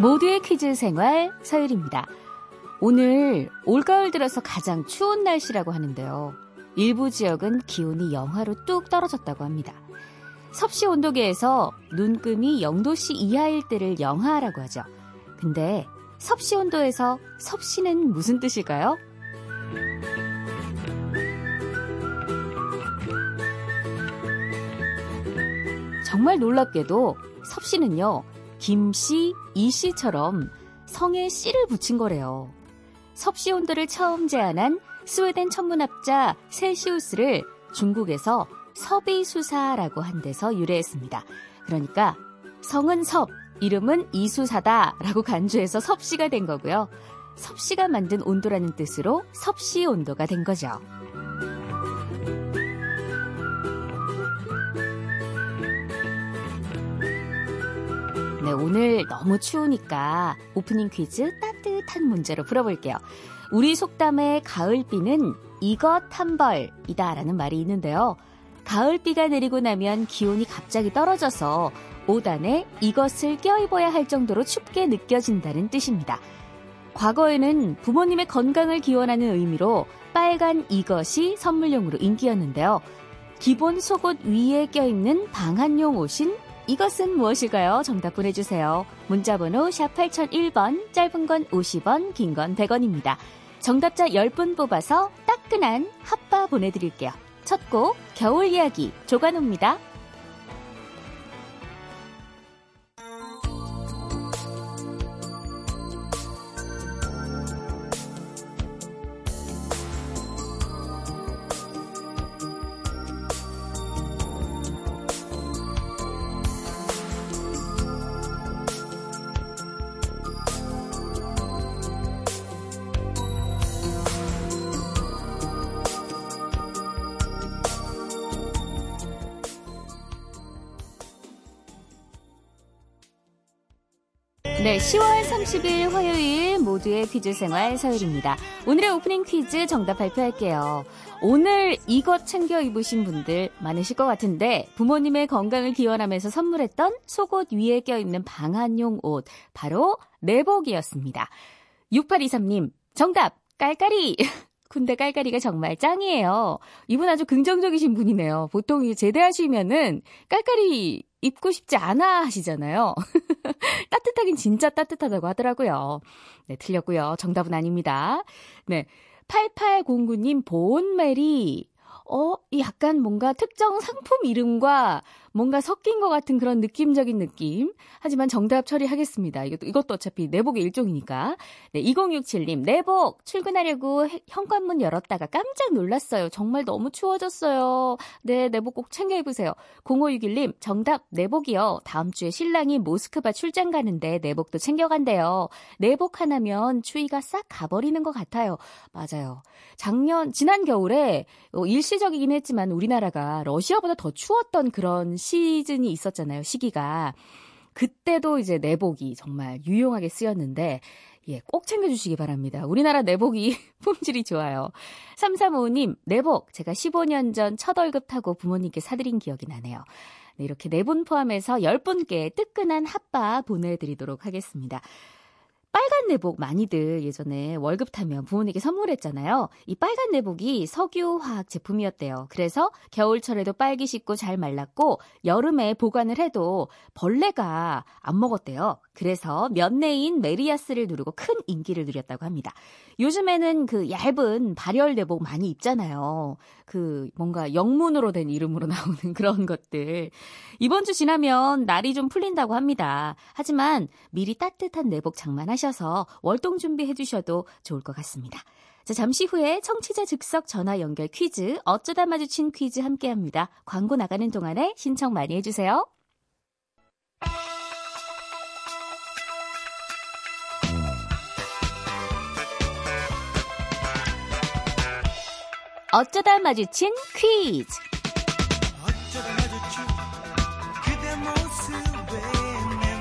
모두의 퀴즈 생활 서율입니다. 오늘 올가을 들어서 가장 추운 날씨라고 하는데요. 일부 지역은 기온이 영하로 뚝 떨어졌다고 합니다. 섭씨 온도계에서 눈금이 0도씨 이하일 때를 영하라고 하죠. 근데 섭씨 온도에서 섭씨는 무슨 뜻일까요? 정말 놀랍게도 섭씨는요, 김씨, 이씨처럼 성에 씨를 붙인 거래요. 섭씨 온도를 처음 제안한 스웨덴 천문학자 셀시우스를 중국에서 섭이수사라고 한 데서 유래했습니다. 그러니까 성은 섭, 이름은 이수사다라고 간주해서 섭씨가 된 거고요. 섭씨가 만든 온도라는 뜻으로 섭씨 온도가 된 거죠. 네, 오늘 너무 추우니까 오프닝 퀴즈 따뜻한 문제로 풀어볼게요. 우리 속담에 가을비는 이것 한 벌이다 라는 말이 있는데요. 가을비가 내리고 나면 기온이 갑자기 떨어져서 옷안에 이것을 껴입어야 할 정도로 춥게 느껴진다는 뜻입니다. 과거에는 부모님의 건강을 기원하는 의미로 빨간 이것이 선물용으로 인기였는데요. 기본 속옷 위에 껴입는 방한용 옷인 이것은 무엇일까요? 정답 보내주세요. 문자번호 샵 8001번, 짧은 건 50원, 긴 건 100원입니다. 정답자 10분 뽑아서 따끈한 핫바 보내드릴게요. 첫 곡, 겨울 이야기, 조관호입니다. 네, 10월 30일 화요일 모두의 퀴즈 생활 서율입니다. 오늘의 오프닝 퀴즈 정답 발표할게요. 오늘 이것 챙겨 입으신 분들 많으실 것 같은데 부모님의 건강을 기원하면서 선물했던 속옷 위에 껴입는 방한용 옷 바로 내복이었습니다. 6823님 정답 깔깔이 군대 깔깔이가 정말 짱이에요. 이분 아주 긍정적이신 분이네요. 보통 제대하시면은 깔깔이 입고 싶지 않아 하시잖아요. 따뜻하긴 진짜 따뜻하다고 하더라고요. 네, 틀렸고요. 정답은 아닙니다. 네. 8809님 보온메리 어, 약간 뭔가 특정 상품 이름과 뭔가 섞인 것 같은 그런 느낌적인 느낌. 하지만 정답 처리하겠습니다. 이것도, 이것도 어차피 내복의 일종이니까. 네, 2067님, 내복! 출근하려고 현관문 열었다가 깜짝 놀랐어요. 정말 너무 추워졌어요. 네, 내복 꼭 챙겨 입으세요. 0561님, 정답, 내복이요. 다음 주에 신랑이 모스크바 출장 가는데 내복도 챙겨간대요. 내복 하나면 추위가 싹 가버리는 것 같아요. 맞아요. 작년, 지난 겨울에 어, 일시적이긴 했지만 우리나라가 러시아보다 더 추웠던 그런 시 즌이 있었잖아요. 시기가. 그때도 이제 내복이 정말 유용하게 쓰였는데 예, 꼭 챙겨주시기 바랍니다. 우리나라 내복이 품질이 좋아요. 3355님, 내복. 제가 15년 전 첫 월급 타고 부모님께 사드린 기억이 나네요. 네, 이렇게 네 분 포함해서 10분께 뜨끈한 핫바 보내드리도록 하겠습니다. 빨간 내복 많이들 예전에 월급 타면 부모님께 선물했잖아요. 이 빨간 내복이 석유화학 제품이었대요. 그래서 겨울철에도 빨기 쉽고 잘 말랐고 여름에 보관을 해도 벌레가 안 먹었대요. 그래서 면내인 메리아스를 누르고 큰 인기를 누렸다고 합니다. 요즘에는 그 얇은 발열 내복 많이 입잖아요. 그 뭔가 영문으로 된 이름으로 나오는 그런 것들. 이번 주 지나면 날이 좀 풀린다고 합니다. 하지만 미리 따뜻한 내복 장만하셔 서 월동 준비해 주셔도 좋을 것 같습니다. 자, 잠시 후에 청취자 즉석 전화 연결 퀴즈, 어쩌다 마주친 퀴즈 함께 합니다. 광고 나가는 동안에 신청 많이 해주세요. 어쩌다 마주친 퀴즈.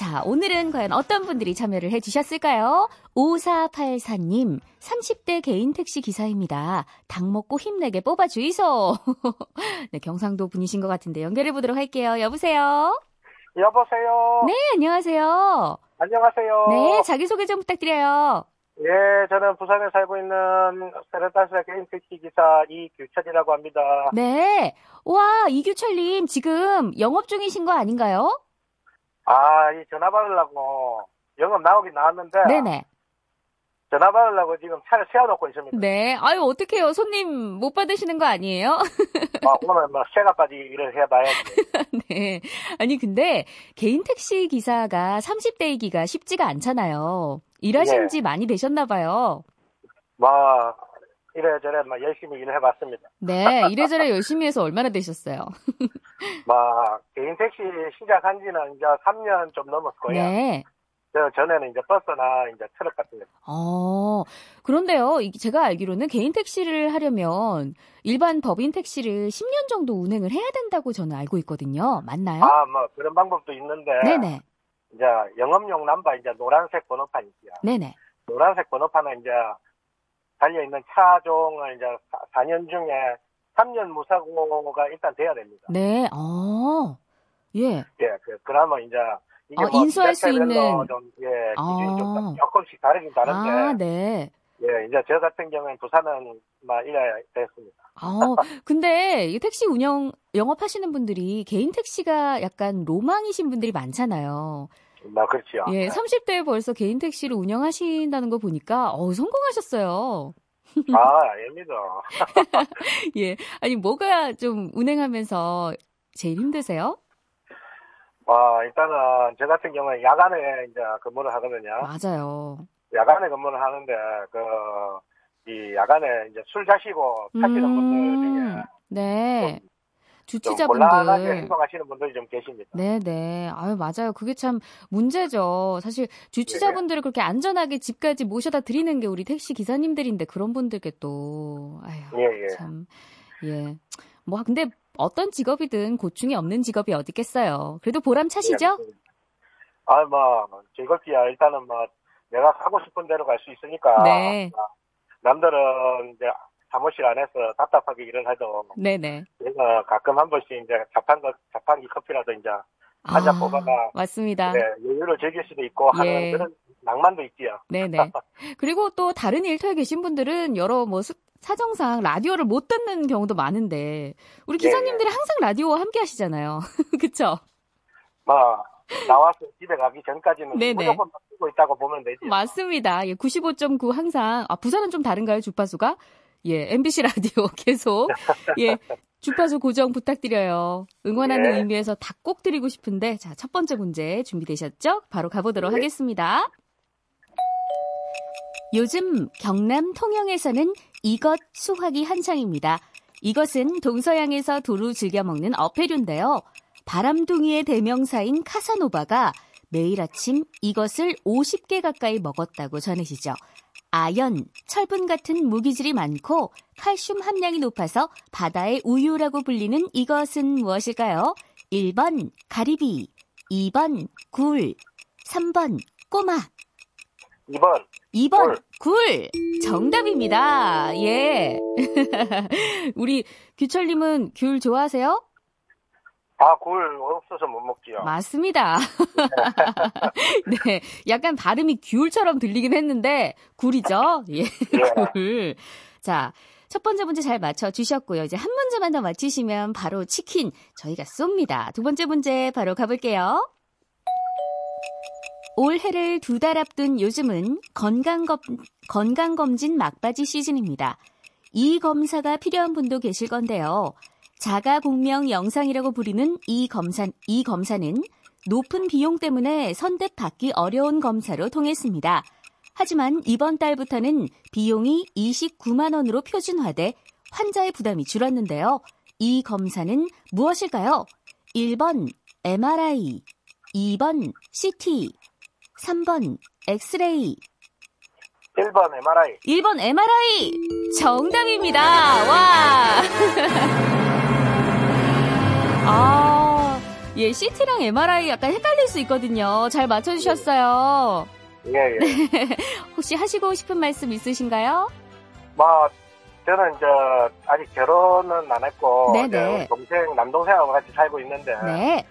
자, 오늘은 과연 어떤 분들이 참여를 해주셨을까요? 5484님, 30대 개인 택시 기사입니다. 닭 먹고 힘내게 뽑아주이소. 네, 경상도 분이신 것 같은데 연결해 보도록 할게요. 여보세요? 여보세요. 네, 안녕하세요. 안녕하세요. 네, 자기소개 좀 부탁드려요. 예, 저는 부산에 살고 있는 세레타스의 개인 택시 기사 이규철이라고 합니다. 네. 와, 이규철님, 지금 영업 중이신 거 아닌가요? 아, 이 전화 받으려고 영업 나오긴 나왔는데 네네. 전화 받으려고 지금 차를 세워놓고 있습니다. 네. 아유, 어떡해요. 손님 못 받으시는 거 아니에요? 아, 오늘 뭐 새가까지 일을 해봐야지. 네. 아니, 근데 개인 택시 기사가 30대이기가 쉽지가 않잖아요. 일하신 네. 지 많이 되셨나 봐요. 뭐 이래저래 뭐 열심히 일을 해봤습니다. 네. 이래저래 열심히 해서 얼마나 되셨어요? 뭐 개인 택시 시작한 지는 이제 3년 좀 넘었고요. 네. 저 전에는 이제 버스나 이제 트럭 같은 거. 어, 그런데요, 이- 제가 알기로는 개인 택시를 하려면 일반 법인 택시를 10년 정도 운행을 해야 된다고 저는 알고 있거든요. 맞나요? 아, 뭐 그런 방법도 있는데 네네. 이제 영업용 남바 이제 노란색 번호판 있지요. 네네. 노란색 번호판은 이제 달려있는 차종을 이제 4년 중에 3년 무사고가 일단 돼야 됩니다. 네, 어, 예. 예, 그, 그러면 이제 이게 아, 뭐 인수할 수 있는- 좀, 예, 기준이 아. 좀 조금씩 다르긴 다른데, 아, 네. 예, 이제 저 같은 경우는 부산은 막 이래 됐습니다. 아, 근데 이 택시 운영, 영업하시는 분들이 개인 택시가 약간 로망이신 분들이 많잖아요. 뭐, 그렇죠. 예, 30대에 벌써 개인 택시를 운영하신다는 거 보니까, 어 성공하셨어요. 아, 아닙니다. 예. 아니, 뭐가 좀 운행하면서 제일 힘드세요? 아, 일단은 저 같은 경우는 야간에 이제 근무를 하거든요. 맞아요. 야간에 근무를 하는데, 그, 이 야간에 이제 술 자시고 타시는 분들 중에 네. 주치자분들. 행동하시는 분들이 좀 계십니다. 네 네. 아유, 맞아요. 그게 참 문제죠. 사실 주치자분들을 그렇게 안전하게 집까지 모셔다 드리는 게 우리 택시 기사님들인데 그런 분들께 또, 아유, 예, 예. 참, 예. 뭐, 근데 어떤 직업이든 고충이 없는 직업이 어디 있겠어요. 그래도 보람 차시죠? 아, 뭐, 즐겁기야. 일단은 뭐, 내가 가고 싶은 대로 갈 수 있으니까. 네. 남들은 이제 사무실 안에서 답답하게 일을 해도, 네네. 내가 가끔 한 번씩 이제 자판, 거- 자판기 커피라도 이제 한잔 뽑아가. 맞습니다. 네, 여유를 즐길 수도 있고 하는 예. 그런 낭만도 있지요. 네네. 그리고 또 다른 일터에 계신 분들은 여러 뭐 수- 사정상 라디오를 못 듣는 경우도 많은데 우리 예, 기사님들이 항상 라디오와 함께 하시잖아요. 그쵸? 뭐, 나와서 집에 가기 전까지는 네네. 무조건 듣고 있다고 보면 되지. 맞습니다. 예, 95.9 항상 아 부산은 좀 다른가요 주파수가? 예, MBC 라디오 계속 예 주파수 고정 부탁드려요. 응원하는 예. 의미에서 다 꼭 드리고 싶은데 자 첫 번째 문제 준비되셨죠? 바로 가보도록 예. 하겠습니다. 요즘 경남 통영에서는 이것 수확이 한창입니다. 이것은 동서양에서 두루 즐겨 먹는 어패류인데요. 바람둥이의 대명사인 카사노바가 매일 아침 이것을 50개 가까이 먹었다고 전해지죠. 아연, 철분 같은 무기질이 많고 칼슘 함량이 높아서 바다의 우유라고 불리는 이것은 무엇일까요? 1번 가리비, 2번 굴, 3번 꼬막, 2번, 2번 굴. 정답입니다. 예. 우리 규철님은 귤 좋아하세요? 아, 굴 없어서 못 먹지요. 맞습니다. 네. 약간 발음이 귤처럼 들리긴 했는데, 굴이죠? 예, 굴. 자, 첫 번째 문제 잘 맞춰 주셨고요. 이제 한 문제만 더 맞히시면 바로 치킨 저희가 쏩니다. 두 번째 문제 바로 가볼게요. 올해를 두 달 앞둔 요즘은 건강검, 건강검진 막바지 시즌입니다. 이 검사가 필요한 분도 계실 건데요. 자가 공명 영상이라고 부르는 이 검사, 이 검사는 높은 비용 때문에 선뜻 받기 어려운 검사로 통했습니다. 하지만 이번 달부터는 비용이 29만 원으로 표준화돼 환자의 부담이 줄었는데요. 이 검사는 무엇일까요? 1번 MRI, 2번 CT, 3번 엑스레이. 1번 MRI. 1번 MRI! 정답입니다. 와! 아, 예, CT랑 MRI 약간 헷갈릴 수 있거든요. 잘 맞춰주셨어요. 예, 예. 혹시 하시고 싶은 말씀 있으신가요? 뭐, 저는 이제 아직 결혼은 안 했고, 네네. 우리 동생, 남동생하고 같이 살고 있는데, 네.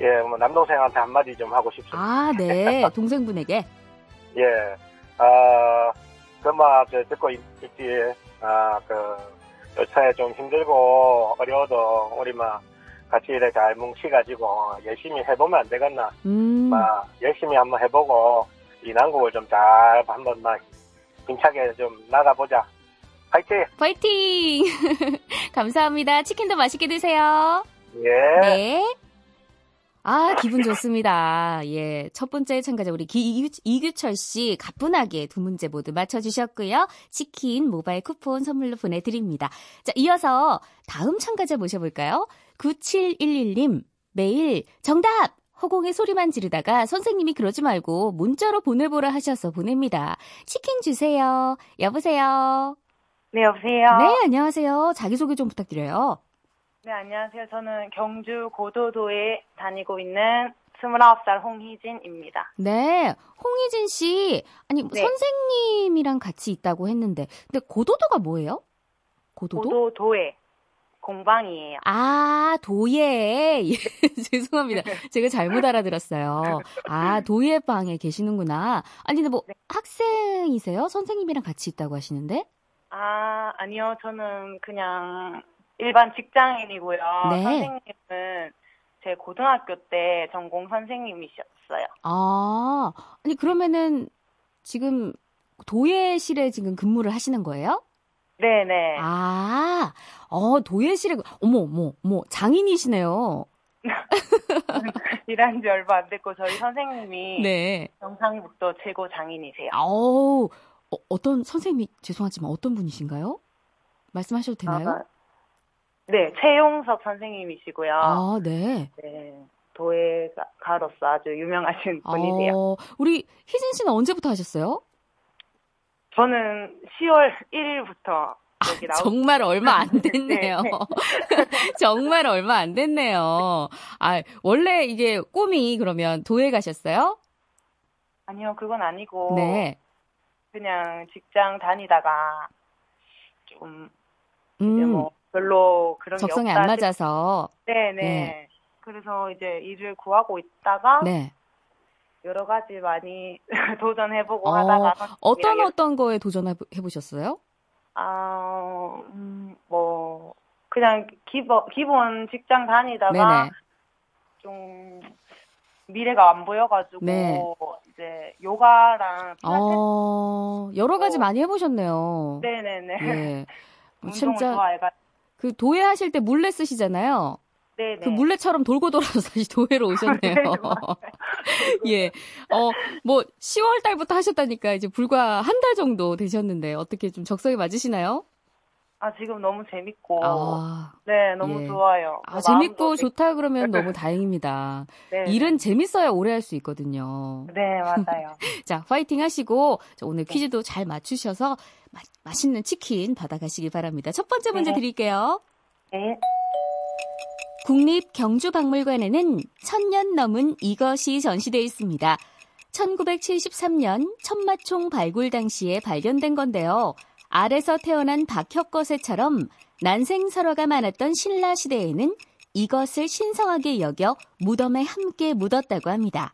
예, 뭐 남동생한테 한마디 좀 하고 싶습니다. 아, 네. 동생분에게. 예, 아, 그마 저 듣고 있, 지 아, 그 요새 좀 힘들고 어려워도 우리 막 같이 이래 잘 뭉치 가지고 열심히 해보면 안 되겠나? 음. 막 열심히 한번 해보고 이 난국을 좀 잘 한번 막 힘차게 좀 나가보자. 화이팅! 파이팅! 감사합니다. 치킨도 맛있게 드세요. 예. 네. 아, 기분 좋습니다. 예. 첫 번째 참가자 우리 기, 이규, 철 씨 가뿐하게 두 문제 모두 맞춰주셨고요. 치킨 모바일 쿠폰 선물로 보내드립니다. 자, 이어서 다음 참가자 모셔볼까요? 9711님, 매일 정답! 허공에 소리만 지르다가 선생님이 그러지 말고 문자로 보내보라 하셔서 보냅니다. 치킨 주세요. 여보세요? 네, 여보세요. 네, 안녕하세요. 자기소개 좀 부탁드려요. 네, 안녕하세요. 저는 경주 고도도에 다니고 있는 29살 홍희진입니다. 네, 홍희진 씨. 아니, 네. 선생님이랑 같이 있다고 했는데, 근데 고도도가 뭐예요? 고도도? 고도도에 공방이에요. 아, 도예. 예, 죄송합니다. 제가 잘못 알아들었어요. 아, 도예 방에 계시는구나. 아니, 근데 뭐, 네. 학생이세요? 선생님이랑 같이 있다고 하시는데? 아, 아니요. 저는 그냥 일반 직장인이고요. 네. 선생님은 제 고등학교 때 전공 선생님이셨어요. 아, 아니, 그러면은, 지금, 도예실에 지금 근무를 하시는 거예요? 네네. 아, 어, 도예실에, 어머, 어머, 어머, 장인이시네요. 일한 지 얼마 안 됐고 저희 선생님이 네. 경상북도 최고 장인이세요. 아우, 어, 어떤, 선생님이, 죄송하지만 어떤 분이신가요? 말씀하셔도 되나요? 아, 네, 최용석 선생님이시고요. 아, 네. 네, 도예가로서 아주 유명하신 분이세요. 어, 우리 희진 씨는 언제부터 하셨어요? 저는 10월 1일부터 여기 나오 정말 얼마 안 됐네요. 네, 정말 얼마 안 됐네요. 아, 원래 이게 꿈이 그러면 도예 가셨어요? 아니요, 그건 아니고 네. 그냥 직장 다니다가 좀 음, 뭐 별로 그런 게 적성에. 안 맞아서. 네, 네. 네. 그래서 이제 일을 구하고 있다가 네. 여러 가지 많이 도전해보고 어, 하다가 어떤 어떤 거에 도전해 보셨어요? 아, 음, 뭐 그냥 기본 기본 직장 다니다가 네네. 좀 미래가 안 보여가지고 네. 이제 요가랑 어, 여러 가지 어. 많이 해보셨네요. 네네네 예. 운동을 진짜 좋아해가지고 그 도예 하실 때 물레 쓰시잖아요. 네네 그 물레처럼 돌고 돌아서 다시 도예로 오셨네요. 네. 예. 어, 뭐 10월 달부터 하셨다니까 이제 불과 한 달 정도 되셨는데 어떻게 좀 적성에 맞으시나요? 아 지금 너무 재밌고 아, 네 너무 예. 좋아요 아, 뭐 재밌고 좋다 그러면 너무 다행입니다. 네, 일은 재밌어야 오래 할 수 있거든요. 네 맞아요 자, 파이팅 하시고 자, 오늘 퀴즈도 잘 맞추셔서 마, 맛있는 치킨 받아가시기 바랍니다. 첫 번째 문제 네. 드릴게요. 네 국립경주박물관에는 천년 넘은 이것이 전시되어 있습니다. 1973년 천마총 발굴 당시에 발견된 건데요. 알에서 태어난 박혁거새처럼 난생설화가 많았던 신라 시대에는 이것을 신성하게 여겨 무덤에 함께 묻었다고 합니다.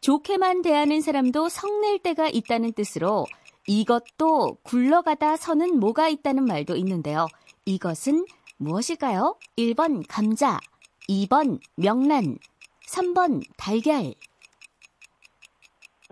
좋게만 대하는 사람도 성낼 때가 있다는 뜻으로 이것도 굴러가다 서는 뭐가 있다는 말도 있는데요. 이것은 무엇일까요? 1번 감자, 2번 명란, 3번 달걀.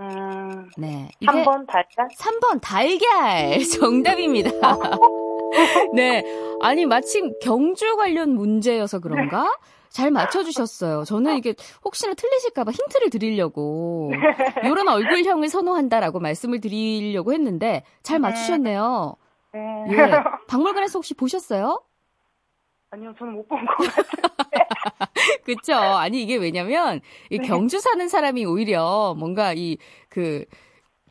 음 네. 이게 3번 달걀 3번 달걀 정답입니다. 네. 아니 마침 경주 관련 문제여서 그런가? 잘 맞춰주셨어요. 저는 이게 혹시나 틀리실까봐 힌트를 드리려고 이런 얼굴형을 선호한다라고 말씀을 드리려고 했는데 잘 맞추셨네요. 네. 예. 박물관에서 혹시 보셨어요? 아니요, 저는 못 본 것 같아요. 그쵸. 아니, 이게 왜냐면, 이 네. 경주 사는 사람이 오히려 뭔가 이, 그,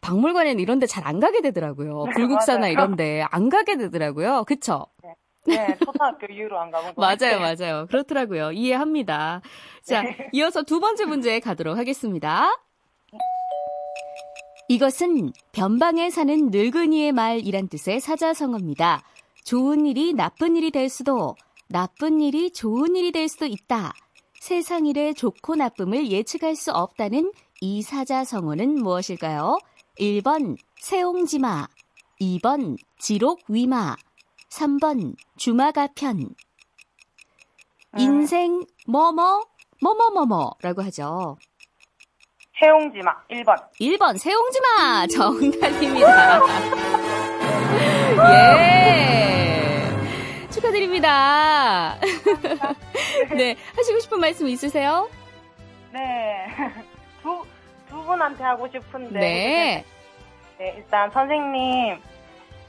박물관에는 이런 데 잘 안 가게 되더라고요. 네, 불국사나. 이런 데 안 가게 되더라고요. 그쵸? 네, 초등학교 이후로 안 가본 것 맞아요. 맞아요. 그렇더라고요. 이해합니다. 자, 네. 이어서 두 번째 문제 가도록 하겠습니다. 이것은 변방에 사는 늙은이의 말이란 뜻의 사자성어입니다. 좋은 일이 나쁜 일이 될 수도, 나쁜 일이 좋은 일이 될 수도 있다. 세상 일의 좋고 나쁨을 예측할 수 없다는 이 사자성어는 무엇일까요? 1번 세옹지마, 2번 지록위마, 3번 주마가편. 음. 인생 뭐뭐 뭐뭐뭐뭐라고 하죠. 세옹지마 1번. 1번 세옹지마 정답입니다. 예. 축하드립니다. 네, 하시고 싶은 말씀 있으세요? 네. 두, 두 분한테 하고 싶은데. 네. 네, 일단 선생님,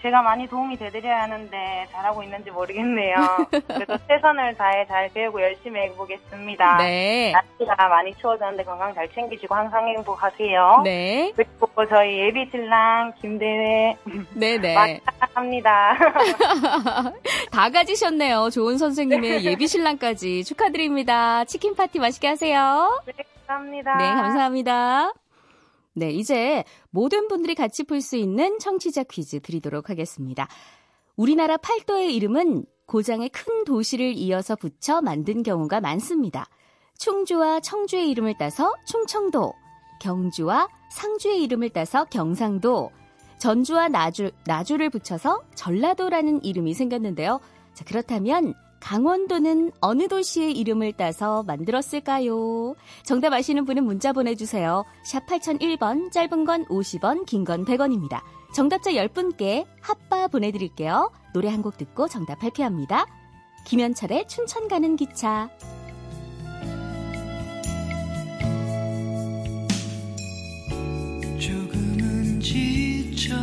제가 많이 도움이 되드려야 하는데 잘하고 있는지 모르겠네요. 그래도 최선을 다해 잘 배우고 열심히 해보겠습니다. 네. 날씨가 많이 추워졌는데 건강 잘 챙기시고 항상 행복하세요. 네. 그리고 저희 예비 신랑 김대회 네, 네. 사랑합니다. 다 가지셨네요. 좋은 선생님의 예비 신랑까지 축하드립니다. 치킨 파티 맛있게 하세요. 감사합니다. 네, 감사합니다. 네, 이제 모든 분들이 같이 풀 수 있는 청취자 퀴즈 드리도록 하겠습니다. 우리나라 팔도의 이름은 고장의 큰 도시를 이어서 붙여 만든 경우가 많습니다. 충주와 청주의 이름을 따서 충청도, 경주와 상주의 이름을 따서 경상도, 전주와 나주, 나주를 붙여서 전라도라는 이름이 생겼는데요. 자, 그렇다면 강원도는 어느 도시의 이름을 따서 만들었을까요? 정답 아시는 분은 문자 보내주세요. 샵 8001번, 짧은 건 50원, 긴 건 100원입니다. 정답자 10분께 핫바 보내드릴게요. 노래 한 곡 듣고 정답 발표합니다. 김현철의 춘천 가는 기차. 조금은 지쳐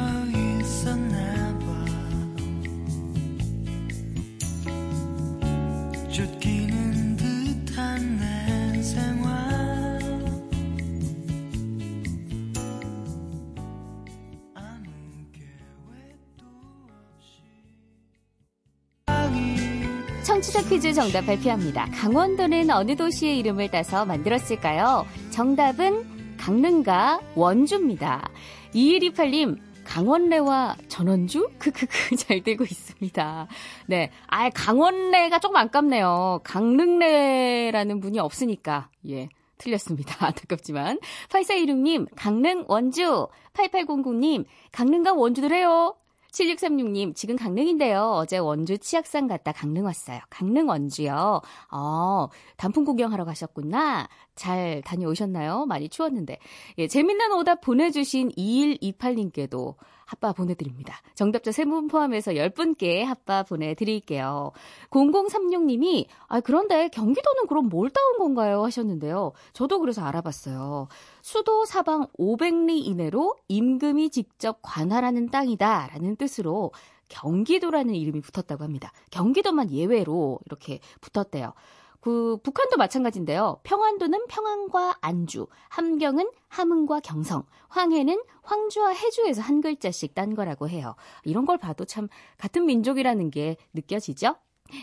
청취자 퀴즈 정답 발표합니다. 강원도는 어느 도시의 이름을 따서 만들었을까요? 정답은 강릉과 원주입니다. 2128님, 강원래와 전원주? 크크크 잘 되고 있습니다. 네. 아, 강원래가 조금 아깝네요. 강릉래라는 분이 없으니까. 예. 틀렸습니다. 안타깝지만. 8416님, 강릉, 원주. 8800님, 강릉과 원주들 해요. 7636님, 지금 강릉인데요. 어제 원주 치악산 갔다 강릉 왔어요. 강릉 원주요. 어, 단풍 구경하러 가셨구나. 잘 다녀오셨나요? 많이 추웠는데. 예, 재밌는 오답 보내주신 2128님께도 핫바 보내드립니다. 정답자 3분 포함해서 10분께 핫바 보내드릴게요. 0036님이, 아, 그런데 경기도는 그럼 뭘 따온 건가요? 하셨는데요. 저도 그래서 알아봤어요. 수도 사방 500리 이내로 임금이 직접 관할하는 땅이다. 라는 뜻으로 경기도라는 이름이 붙었다고 합니다. 경기도만 예외로 이렇게 붙었대요. 그 북한도 마찬가지인데요. 평안도는 평안과 안주, 함경은 함흥과 경성, 황해는 황주와 해주에서 한 글자씩 딴 거라고 해요. 이런 걸 봐도 참 같은 민족이라는 게 느껴지죠?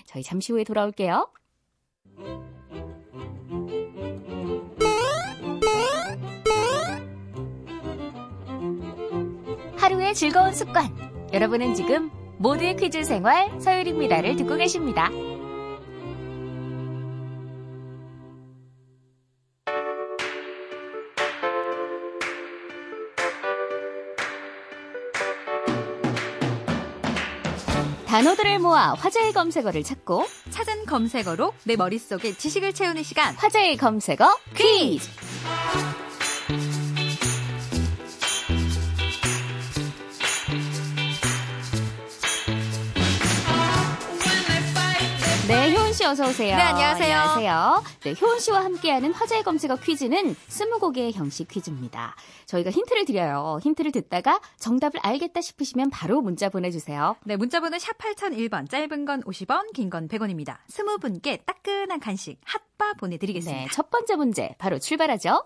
저희 잠시 후에 돌아올게요. 하루의 즐거운 습관. 여러분은 지금 모두의 퀴즈 생활 서율입니다를 듣고 계십니다. 단어들을 모아 화제의 검색어를 찾고 찾은 검색어로 내 머릿속에 지식을 채우는 시간. 화제의 검색어 퀴즈. 어서 오세요. 네, 안녕하세요. 안녕하세요. 네, 효은 씨와 함께하는 화제의 검색어 퀴즈는 스무고개의 형식 퀴즈입니다. 저희가 힌트를 드려요. 힌트를 듣다가 정답을 알겠다 싶으시면 바로 문자 보내주세요. 네, 문자 번호 샵 8001번, 짧은 건 50원, 긴 건 100원입니다. 20분께 따끈한 간식 핫바 보내드리겠습니다. 네, 첫 번째 문제 바로 출발하죠.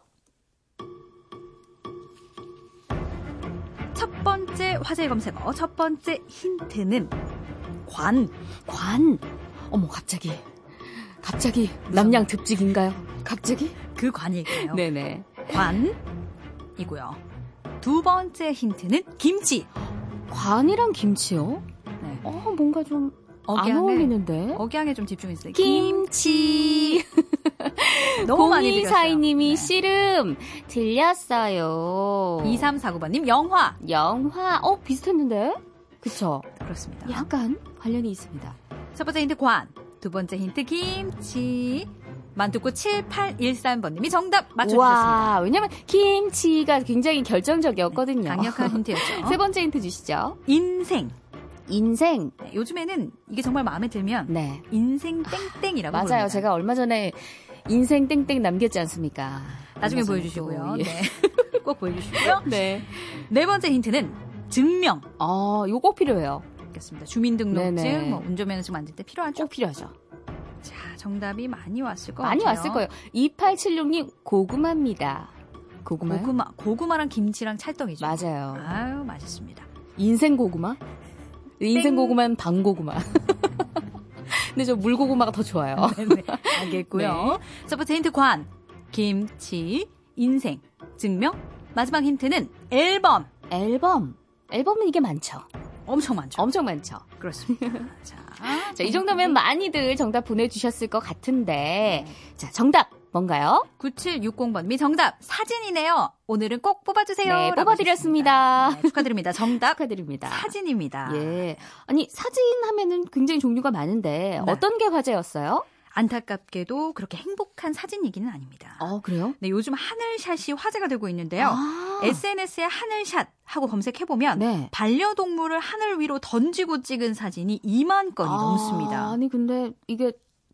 첫 번째 화제의 검색어, 첫 번째 힌트는 관. 관. 어머, 갑자기. 갑자기 남양 듭직인가요? 갑자기? 그 관일까요? 네네. 관이고요. 두 번째 힌트는 김치. 관이랑 김치요? 네. 어, 뭔가 좀안 억양을, 어울리는데. 억양에 좀 집중했어요. 김치. 너무 많이. 공이사이님이 네. 씨름 들렸어요. 2349번님 영화. 영화 어 비슷했는데 그쵸? 그렇습니다. 약간 관련이 있습니다. 첫 번째 힌트 관. 두 번째 힌트 김치. 만두고 7813번님이 정답 맞춰주셨습니다. 와 왜냐면 김치가 굉장히 결정적이었거든요. 강력한 힌트였죠. 세 번째 힌트 주시죠. 인생. 인생. 네, 요즘에는 이게 정말 마음에 들면 네. 인생 땡땡이라고 맞아요. 부릅니다. 제가 얼마 전에 인생 땡땡 남겼지 않습니까? 나중에 보여주시고요. 또, 예. 네. 꼭 보여주시고요. 네. 네 번째 힌트는 증명. 어, 이거 꼭 필요해요. 겠습니다. 주민등록증, 네네. 뭐 운전면허증 만들 때 필요하죠. 꼭 필요하죠. 자, 정답이 많이 왔을 것 많이 같아요. 왔을 거예요. 2876님 고구마입니다. 고구마요? 고구마, 고구마랑 김치랑 찰떡이죠. 맞아요. 아유, 맛있습니다. 인생 고구마? 인생 땡. 고구마는 방 고구마. 근데 저 물고구마가 더 좋아요. 네, 알겠고요. 첫 번째 힌트 관, 김치, 인생, 증명. 마지막 힌트는 앨범. 앨범. 앨범은 이게 많죠. 엄청 많죠. 엄청 많죠. 그렇습니다. 자, 자, 이 정도면 많이들 정답 보내주셨을 것 같은데. 자, 정답 뭔가요? 9760번님이 정답 사진이네요. 오늘은 꼭 뽑아주세요. 네, 뽑아드렸습니다. 네, 축하드립니다. 정답 축하드립니다. 사진입니다. 예. 아니, 사진 하면은 굉장히 종류가 많은데, 네. 어떤 게 화제였어요? 안타깝게도 그렇게 행복한 사진이기는 아닙니다. 어, 그래요? 네, 요즘 하늘샷이 화제가 되고 있는데요. 아, SNS에 하늘샷 하고 검색해 보면 네. 반려동물을 하늘 위로 던지고 찍은 사진이 2만 건이 아, 넘습니다. 아니, 근데 이게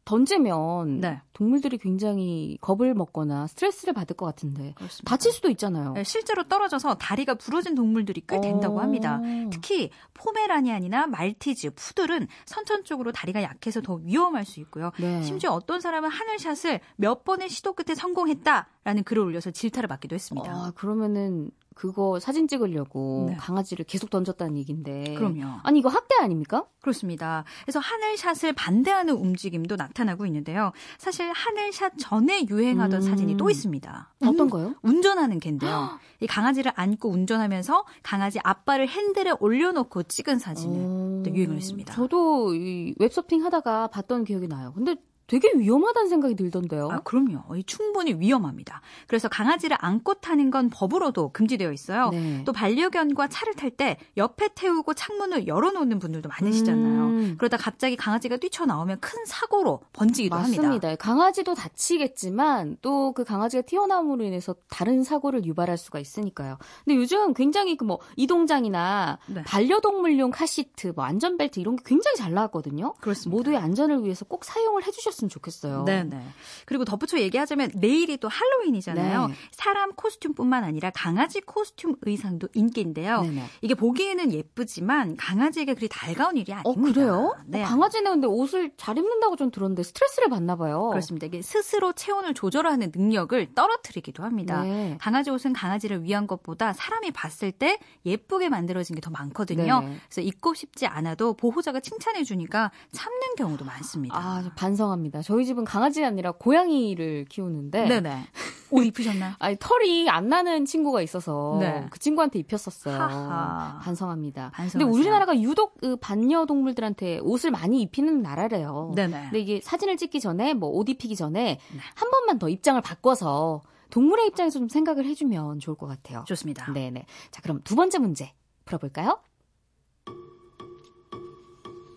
던지면 네. 동물들이 굉장히 겁을 먹거나 스트레스를 받을 것 같은데, 그렇습니다. 다칠 수도 있잖아요. 네, 실제로 떨어져서 다리가 부러진 동물들이 꽤 된다고 어. 합니다. 특히 포메라니안이나 말티즈, 푸들은 선천적으로 다리가 약해서 더 위험할 수 있고요. 네. 심지어 어떤 사람은 하늘샷을 몇 번의 시도 끝에 성공했다라는 글을 올려서 질타를 받기도 했습니다. 아, 그러면은 그거 사진 찍으려고 네. 강아지를 계속 던졌다는 얘기인데. 그럼요. 아니, 이거 학대 아닙니까? 그렇습니다. 그래서 하늘샷을 반대하는 움직임도 나타나고 있는데요. 사실 하늘샷 전에 유행하던 음. 사진이 또 있습니다. 어떤 거요? 운전하는 갠데요. 이 강아지를 안고 운전하면서 강아지 앞발을 핸들에 올려놓고 찍은 사진을 어, 또 유행을 했습니다. 저도 이 웹서핑 하다가 봤던 기억이 나요. 근데 되게 위험하다는 생각이 들던데요. 아, 그럼요. 이 충분히 위험합니다. 그래서 강아지를 안고 타는 건 법으로도 금지되어 있어요. 네. 또 반려견과 차를 탈 때 옆에 태우고 창문을 열어놓는 분들도 많으시잖아요. 음. 그러다 갑자기 강아지가 뛰쳐나오면 큰 사고로 번지기도 합니다. 맞습니다. 강아지도 다치겠지만 또 그 강아지가 튀어나옴으로 인해서 다른 사고를 유발할 수가 있으니까요. 근데 요즘 굉장히 그 뭐 이동장이나 네. 반려동물용 카시트, 뭐 안전벨트 이런 게 굉장히 잘 나왔거든요. 그렇습니다. 모두의 안전을 위해서 꼭 사용을 해주셨으면 좋겠어요. 네네. 그리고 덧붙여 얘기하자면 내일이 또 할로윈이잖아요. 네. 사람 코스튬뿐만 아니라 강아지 코스튬 의상도 인기인데요. 네네. 이게 보기에는 예쁘지만 강아지에게 그리 달가운 일이 어 아닙니다. 그래요? 네. 어, 강아지는 근데 옷을 잘 입는다고 좀 들었는데 스트레스를 받나 봐요. 그렇습니다. 이게 스스로 체온을 조절하는 능력을 떨어뜨리기도 합니다. 네. 강아지 옷은 강아지를 위한 것보다 사람이 봤을 때 예쁘게 만들어진 게 더 많거든요. 네네. 그래서 입고 싶지 않아도 보호자가 칭찬해 주니까 참는 경우도 많습니다. 아, 저 반성합니다. 저희 집은 강아지가 아니라 고양이를 키우는데 네네. 옷 입으셨나요? 아니 털이 안 나는 친구가 있어서 네. 그 친구한테 입혔었어요. 하하. 반성합니다. 반성하세요. 근데 우리나라가 유독 그 반려동물들한테 옷을 많이 입히는 나라래요. 네네. 근데 이게 사진을 찍기 전에 뭐 옷 입히기 전에 네. 한 번만 더 입장을 바꿔서 동물의 입장에서 좀 생각을 해주면 좋을 것 같아요. 좋습니다. 네네. 자 그럼 두 번째 문제 풀어볼까요?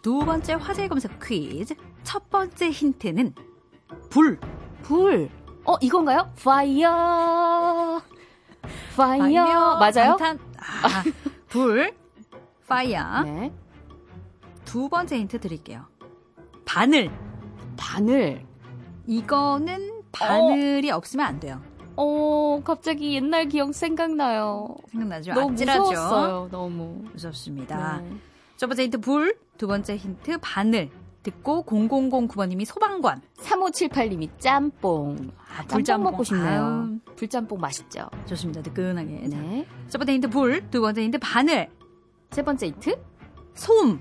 두 번째 화제 검색 퀴즈. 첫 번째 힌트는 불. 불. 어 이건가요? Fire. 파이어. 맞아요? 방탄. 아, 불. 파이어. 네. 두 번째 힌트 드릴게요. 바늘. 바늘. 이거는 바늘이 없으면 안 돼요. 어, 갑자기 옛날 기억 생각나요. 생각나죠? 너무 아찔하죠? 무서웠어요, 너무. 무섭습니다. 네. 첫 번째 힌트 불, 두 번째 힌트 바늘. 듣고 0009번님이 소방관. 3578님이 짬뽕. 아, 짬뽕 불짬뽕. 먹고 싶네요. 아유. 불짬뽕 맛있죠. 좋습니다. 뜨끈하게. 자, 네. 첫 번째 힌트 불, 두 번째 힌트 바늘. 세 번째 힌트? 솜.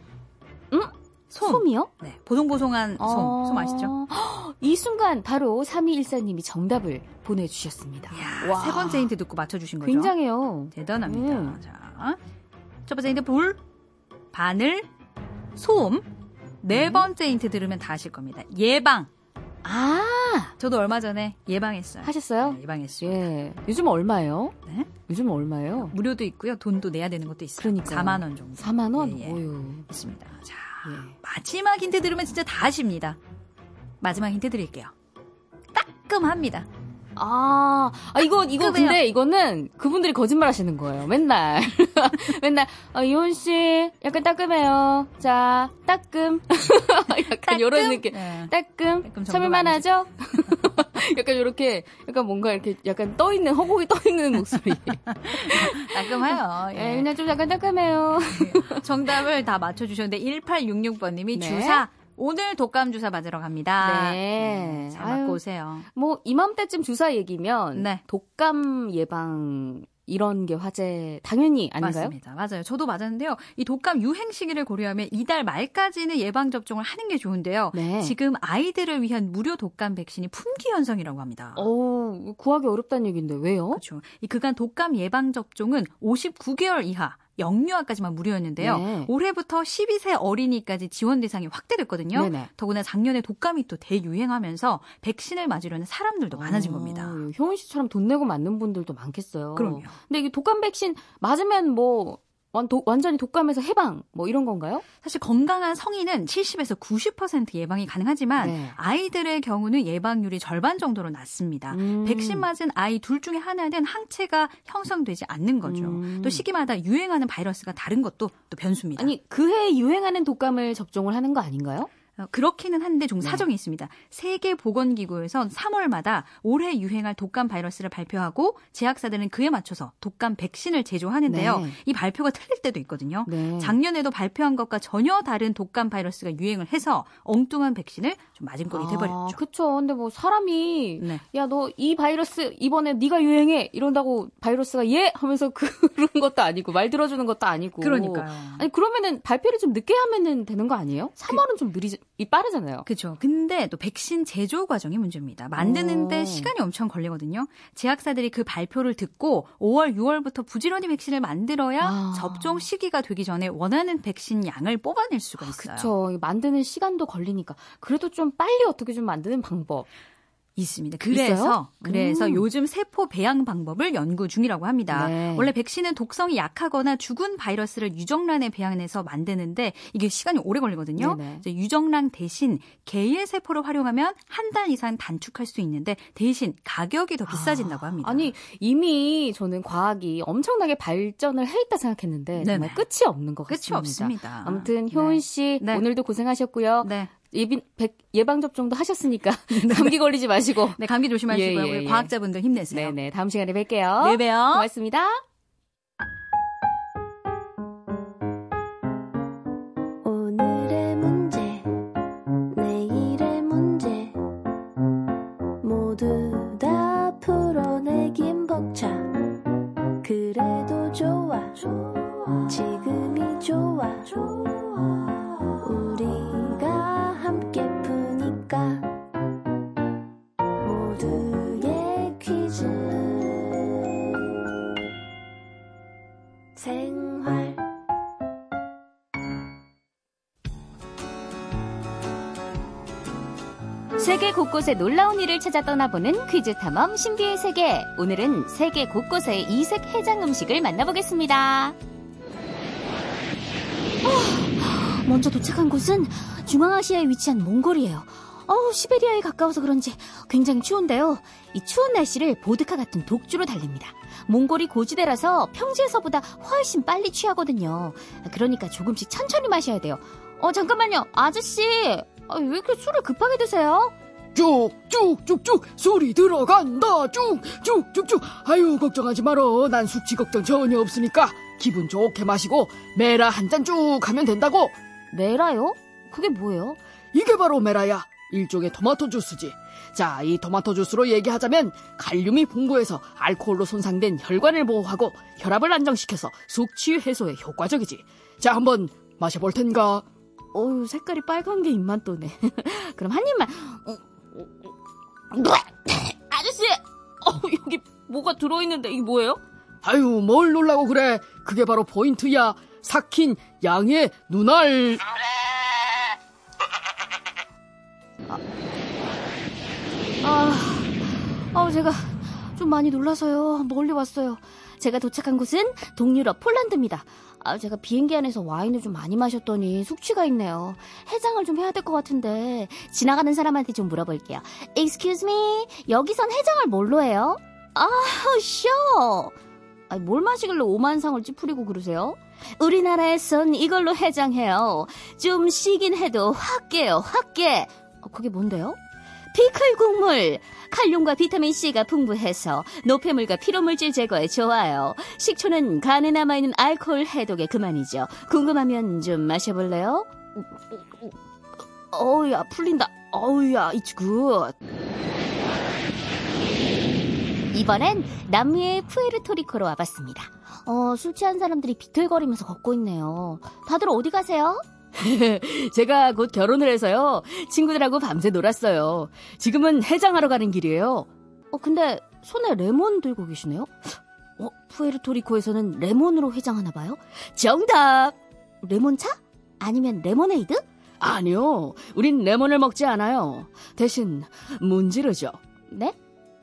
음? 솜. 솜이요? 네, 보송보송한 솜. 어, 솜 아시죠? 이 순간 바로 3214님이 정답을 보내주셨습니다. 이야, 와, 세 번째 힌트 듣고 맞춰주신 거죠? 굉장해요. 대단합니다. 음. 자, 첫 번째 힌트 불, 바늘, 솜. 네 음. 번째 힌트 들으면 다 아실 겁니다. 예방. 아, 저도 얼마 전에 예방했어요. 하셨어요? 네, 예방했어요. 예. 요즘 얼마예요? 네? 요즘 얼마예요? 무료도 있고요. 돈도 내야 되는 것도 있어요. 그러니까요. 4만 원 정도. 4만 원? 예, 예. 오유. 있습니다. 자, 예. 마지막 힌트 들으면 진짜 다 아십니다. 마지막 힌트 드릴게요. 따끔합니다. 아, 아 이거 이거 따끔해요. 근데 이거는 그분들이 거짓말 하시는 거예요. 맨날. 맨날 어, 이혼 씨 약간 따끔해요. 자, 따끔. 약간 이런 느낌. 네. 따끔. 따끔 참을만 하죠? 약간 이렇게 약간 뭔가 이렇게 약간 떠 있는 허공이 떠 있는 목소리. 따끔해요. 예, 예. 그냥 좀 약간 따끔해요. 정답을 다 맞춰 주셨는데 1866번 님이 네. 주사 오늘 독감 주사 맞으러 갑니다. 네. 잘 아유. 맞고 오세요. 뭐 이맘때쯤 주사 얘기면 네. 독감 예방 이런 게 화제 당연히 아닌가요? 맞습니다. 맞아요. 저도 맞았는데요. 이 독감 유행 시기를 고려하면 이달 말까지는 예방 접종을 하는 게 좋은데요. 네. 지금 아이들을 위한 무료 독감 백신이 품귀 현상이라고 합니다. 어, 구하기 어렵다는 얘기인데 왜요? 그렇죠. 이 그간 독감 예방 접종은 59개월 이하 영유아까지만 무료였는데요. 네. 올해부터 12세 어린이까지 지원 대상이 확대됐거든요. 네네. 더구나 작년에 독감이 또 대유행하면서 백신을 맞으려는 사람들도 많아진 겁니다. 어, 효은 씨처럼 돈 내고 맞는 분들도 많겠어요. 그럼요. 근데 이게 독감 백신 맞으면 뭐 완, 도- 완전히 독감에서 해방 뭐 이런 건가요? 사실 건강한 성인은 70에서 90% 예방이 가능하지만 네. 아이들의 경우는 예방률이 절반 정도로 낮습니다. 음. 백신 맞은 아이 둘 중에 하나는 항체가 형성되지 않는 거죠. 음. 또 시기마다 유행하는 바이러스가 다른 것도 또 변수입니다. 아니 그해 유행하는 독감을 접종을 하는 거 아닌가요? 어, 그렇기는 한데 좀 네. 사정이 있습니다. 세계보건기구에선 3월마다 올해 유행할 독감 바이러스를 발표하고 제약사들은 그에 맞춰서 독감 백신을 제조하는데요. 네. 이 발표가 틀릴 때도 있거든요. 네. 작년에도 발표한 것과 전혀 다른 독감 바이러스가 유행을 해서 엉뚱한 백신을 좀 맞은 꼴이 아, 돼버렸죠. 그쵸. 근데 뭐 사람이 네. 야너 이 바이러스 이번에 네가 유행해 이런다고 바이러스가 예 하면서 그런 것도 아니고 말 들어주는 것도 아니고. 그러니까요. 아니 그러면은 발표를 좀 늦게 하면은 되는 거 아니에요? 3월은 좀 느리 이 빠르잖아요. 그렇죠. 근데 또 백신 제조 과정이 문제입니다. 만드는데 오. 시간이 엄청 걸리거든요. 제약사들이 그 발표를 듣고 5월, 6월부터 부지런히 백신을 만들어야 아. 접종 시기가 되기 전에 원하는 백신 양을 뽑아낼 수가 있어요. 그쵸. 만드는 시간도 걸리니까. 그래도 좀 빨리 어떻게 좀 만드는 방법. 있습니다. 그래서 있어요? 그래서 음. 요즘 세포 배양 방법을 연구 중이라고 합니다. 네. 원래 백신은 독성이 약하거나 죽은 바이러스를 유정란에 배양해서 만드는데 이게 시간이 오래 걸리거든요. 유정란 대신 개의 세포를 활용하면 한 달 이상 단축할 수 있는데 대신 가격이 더 비싸진다고 합니다. 아 니 이미 저는 과학이 엄청나게 발전을 해 있다 생각했는데 정말. 끝이 없는 것 끝이 같습니다. 없습니다. 아무튼 효은 네. 씨 네. 오늘도 고생하셨고요. 네. 예빈 백- 예방 접종도 하셨으니까 감기 걸리지 마시고. 네, 감기 조심하시고요. 예, 예, 우리 예. 과학자분들 힘내세요. 네네 다음 시간에 뵐게요. 네, 봬요. 고맙습니다. 오늘의 문제 내일의 문제 모두 다 풀어내긴 벅차 그래도 좋아 지금이 좋아 우리 세계 곳곳의 놀라운 일을 찾아 떠나보는 퀴즈 탐험 신비의 세계. 오늘은 세계 곳곳의 이색 해장 음식을 만나보겠습니다. 어, 먼저 도착한 곳은 중앙아시아에 위치한 몽골이에요. 어우, 시베리아에 가까워서 그런지 굉장히 추운데요. 이 추운 날씨를 보드카 같은 독주로 달립니다. 몽골이 고지대라서 평지에서보다 훨씬 빨리 취하거든요. 그러니까 조금씩 천천히 마셔야 돼요. 어, 잠깐만요. 아저씨. 아, 왜 이렇게 술을 급하게 드세요? 쭉쭉쭉쭉. 술이 들어간다. 쭉쭉쭉쭉. 아유 걱정하지 말어 난 숙취 걱정 전혀 없으니까 기분 좋게 마시고 메라 한 잔 쭉 하면 된다고. 메라요? 그게 뭐예요? 이게 바로 메라야. 일종의 토마토 주스지. 자 이 토마토 주스로 얘기하자면 칼륨이 풍부해서 알코올로 손상된 혈관을 보호하고 혈압을 안정시켜서 숙취 해소에 효과적이지. 자 한번 마셔볼 텐가 어유 색깔이 빨간 게 입만 떠네. 그럼 한 입만. 어, 어, 어. 아저씨, 어, 여기 뭐가 들어있는데 이게 뭐예요? 아유 뭘 놀라고 그래 그게 바로 포인트야 삭힌 양의 눈알 아, 아, 제가 좀 많이 놀라서요. 멀리 왔어요. 제가 도착한 곳은 동유럽 폴란드입니다. 아, 제가 비행기 안에서 와인을 좀 많이 마셨더니 숙취가 있네요. 해장을 좀 해야 될 것 같은데 지나가는 사람한테 좀 물어볼게요. Excuse me, 여기선 해장을 뭘로 해요? 아, 쇼. 아니, 뭘 마시길래 오만상을 찌푸리고 그러세요? 우리나라에선 이걸로 해장해요. 좀 쉬긴 해도 확 깨요, 확 깨. 어, 그게 뭔데요? 피클 국물! 칼륨과 비타민C가 풍부해서 노폐물과 피로물질 제거에 좋아요. 식초는 간에 남아있는 알코올 해독에 그만이죠. 궁금하면 좀 마셔볼래요? 어우야, 풀린다. 어우야, it's good. 이번엔 남미의 푸에르토리코로 와봤습니다. 어, 술 취한 사람들이 비틀거리면서 걷고 있네요. 다들 어디 가세요? 제가 곧 결혼을 해서요. 친구들하고 밤새 놀았어요. 지금은 해장하러 가는 길이에요. 어, 근데 손에 레몬 들고 계시네요? 어, 푸에르토리코에서는 레몬으로 해장하나 봐요? 정답! 레몬차? 아니면 레모네이드? 아니요. 우린 레몬을 먹지 않아요. 대신 문지르죠. 네?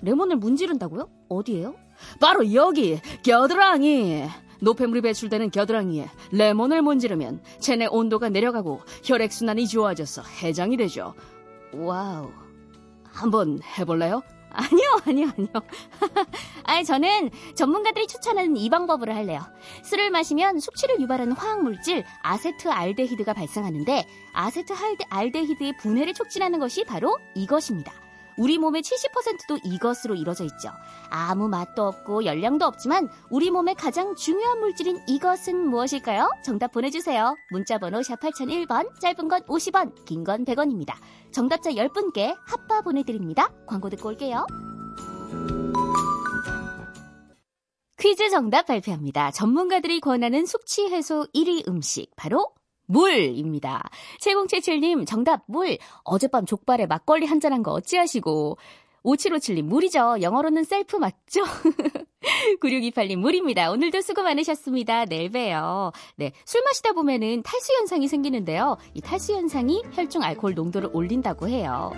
레몬을 문지른다고요? 어디에요? 바로 여기 겨드랑이. 노폐물이 배출되는 겨드랑이에 레몬을 문지르면 체내 온도가 내려가고 혈액순환이 좋아져서 해장이 되죠. 와우. 한번 해볼래요? 아니요, 아니요, 아니요. 아니, 저는 전문가들이 추천하는 이 방법으로 할래요. 술을 마시면 숙취를 유발하는 화학물질 아세트알데히드가 발생하는데 아세트알데히드의 분해를 촉진하는 것이 바로 이것입니다. 우리 몸의 70%도 이것으로 이루어져 있죠. 아무 맛도 없고 열량도 없지만 우리 몸의 가장 중요한 물질인 이것은 무엇일까요? 정답 보내주세요. 문자번호 샵 8001번, 짧은 건 50원, 긴 건 100원입니다. 정답자 10분께 핫바 보내드립니다. 광고 듣고 올게요. 퀴즈 정답 발표합니다. 전문가들이 권하는 숙취 해소 1위 음식 바로 물입니다. 7077님 정답 물. 어젯밤 족발에 막걸리 한잔한 거 어찌하시고 5757님 물이죠. 영어로는 셀프 맞죠? 9628님 물입니다. 오늘도 수고 많으셨습니다. 내일 봬요. 네, 술 마시다 보면은 탈수 현상이 생기는데요. 이 탈수 현상이 혈중 알코올 농도를 올린다고 해요.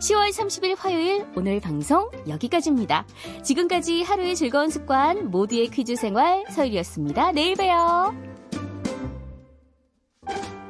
10월 30일 화요일 오늘 방송 여기까지입니다. 지금까지 하루의 즐거운 습관 모두의 퀴즈 생활 서율이었습니다. 내일 봬요. you